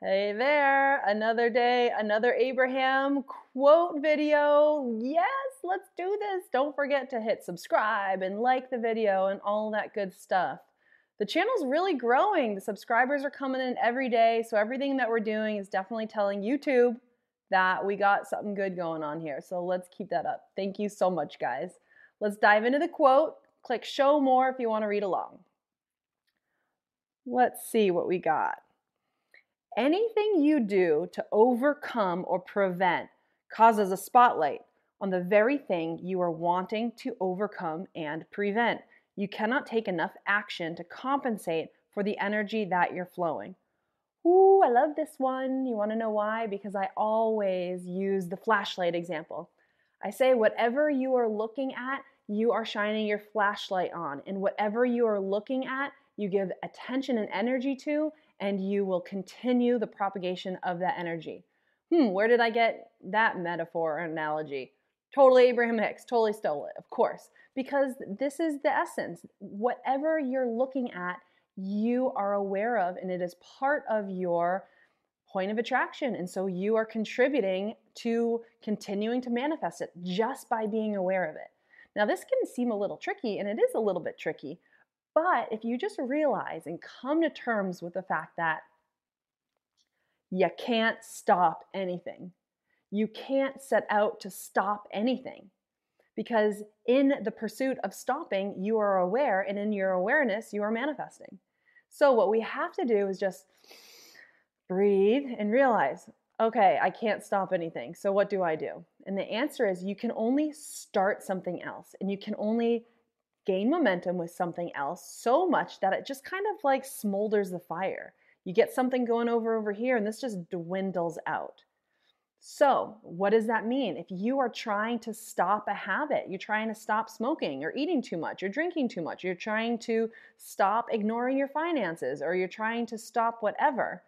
Hey there, another day, another Abraham quote video. Yes, let's do this. Don't forget to hit subscribe and like the video and all that good stuff. The channel's really growing. The subscribers are coming in every day, so everything that we're doing is definitely telling YouTube that we got something good going on here. So let's keep that up. Thank you so much, guys. Let's dive into the quote. Click show more if you want to read along. Let's see what we got. Anything you do to overcome or prevent causes a spotlight on the very thing you are wanting to overcome and prevent. You cannot take enough action to compensate for the energy that you're flowing. Ooh, I love this one. You want to know why? Because I always use the flashlight example. I say, whatever you are looking at, you are shining your flashlight on. And whatever you are looking at, you give attention and energy to, and you will continue the propagation of that energy. Hmm, where did I get that metaphor or analogy? Totally Abraham Hicks, totally stole it, of course, because this is the essence. Whatever you're looking at, you are aware of, and it is part of your point of attraction. And so you are contributing to continuing to manifest it just by being aware of it. Now, this can seem a little tricky, and it is a little bit tricky, but if you just realize and come to terms with the fact that you can't stop anything, you can't set out to stop anything. Because in the pursuit of stopping, you are aware, and in your awareness, you are manifesting. So, what we have to do is just breathe and realize okay, I can't stop anything. So, what do I do? And the answer is you can only start something else, and you can only gain momentum with something else so much that it just kind of like smolders the fire. You get something going over over here and this just dwindles out. So, what does that mean? If you are trying to stop a habit, you're trying to stop smoking or eating too much or drinking too much, you're trying to stop ignoring your finances or you're trying to stop whatever,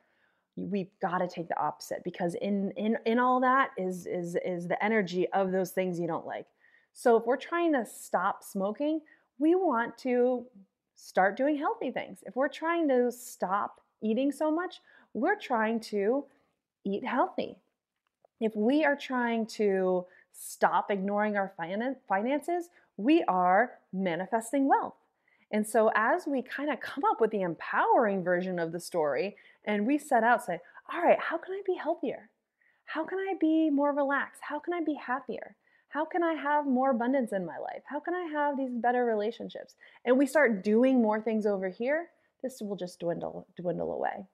we've got to take the opposite because in in in all that is is is the energy of those things you don't like. So, if we're trying to stop smoking, we want to start doing healthy things. If we're trying to stop eating so much, we're trying to eat healthy. If we are trying to stop ignoring our finances, we are manifesting wealth. And so, as we kind of come up with the empowering version of the story and we set out, say, all right, how can I be healthier? How can I be more relaxed? How can I be happier? How can I have more abundance in my life? How can I have these better relationships? And we start doing more things over here, this will just dwindle dwindle away.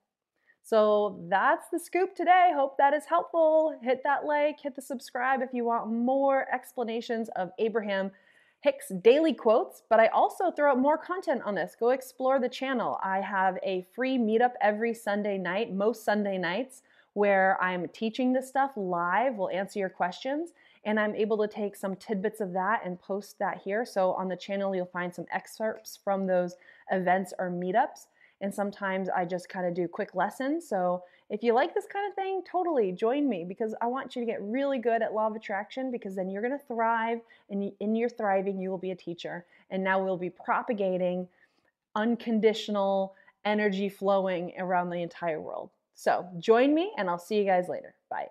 So that's the scoop today. Hope that is helpful. Hit that like, hit the subscribe if you want more explanations of Abraham Hicks daily quotes, but I also throw out more content on this. Go explore the channel. I have a free meetup every Sunday night, most Sunday nights, where I'm teaching this stuff live. We'll answer your questions and I'm able to take some tidbits of that and post that here. So on the channel, you'll find some excerpts from those events or meetups. And sometimes I just kind of do quick lessons. So if you like this kind of thing, totally join me because I want you to get really good at law of attraction because then you're going to thrive. And in your thriving, you will be a teacher. And now we'll be propagating unconditional energy flowing around the entire world. So join me, and I'll see you guys later. Bye.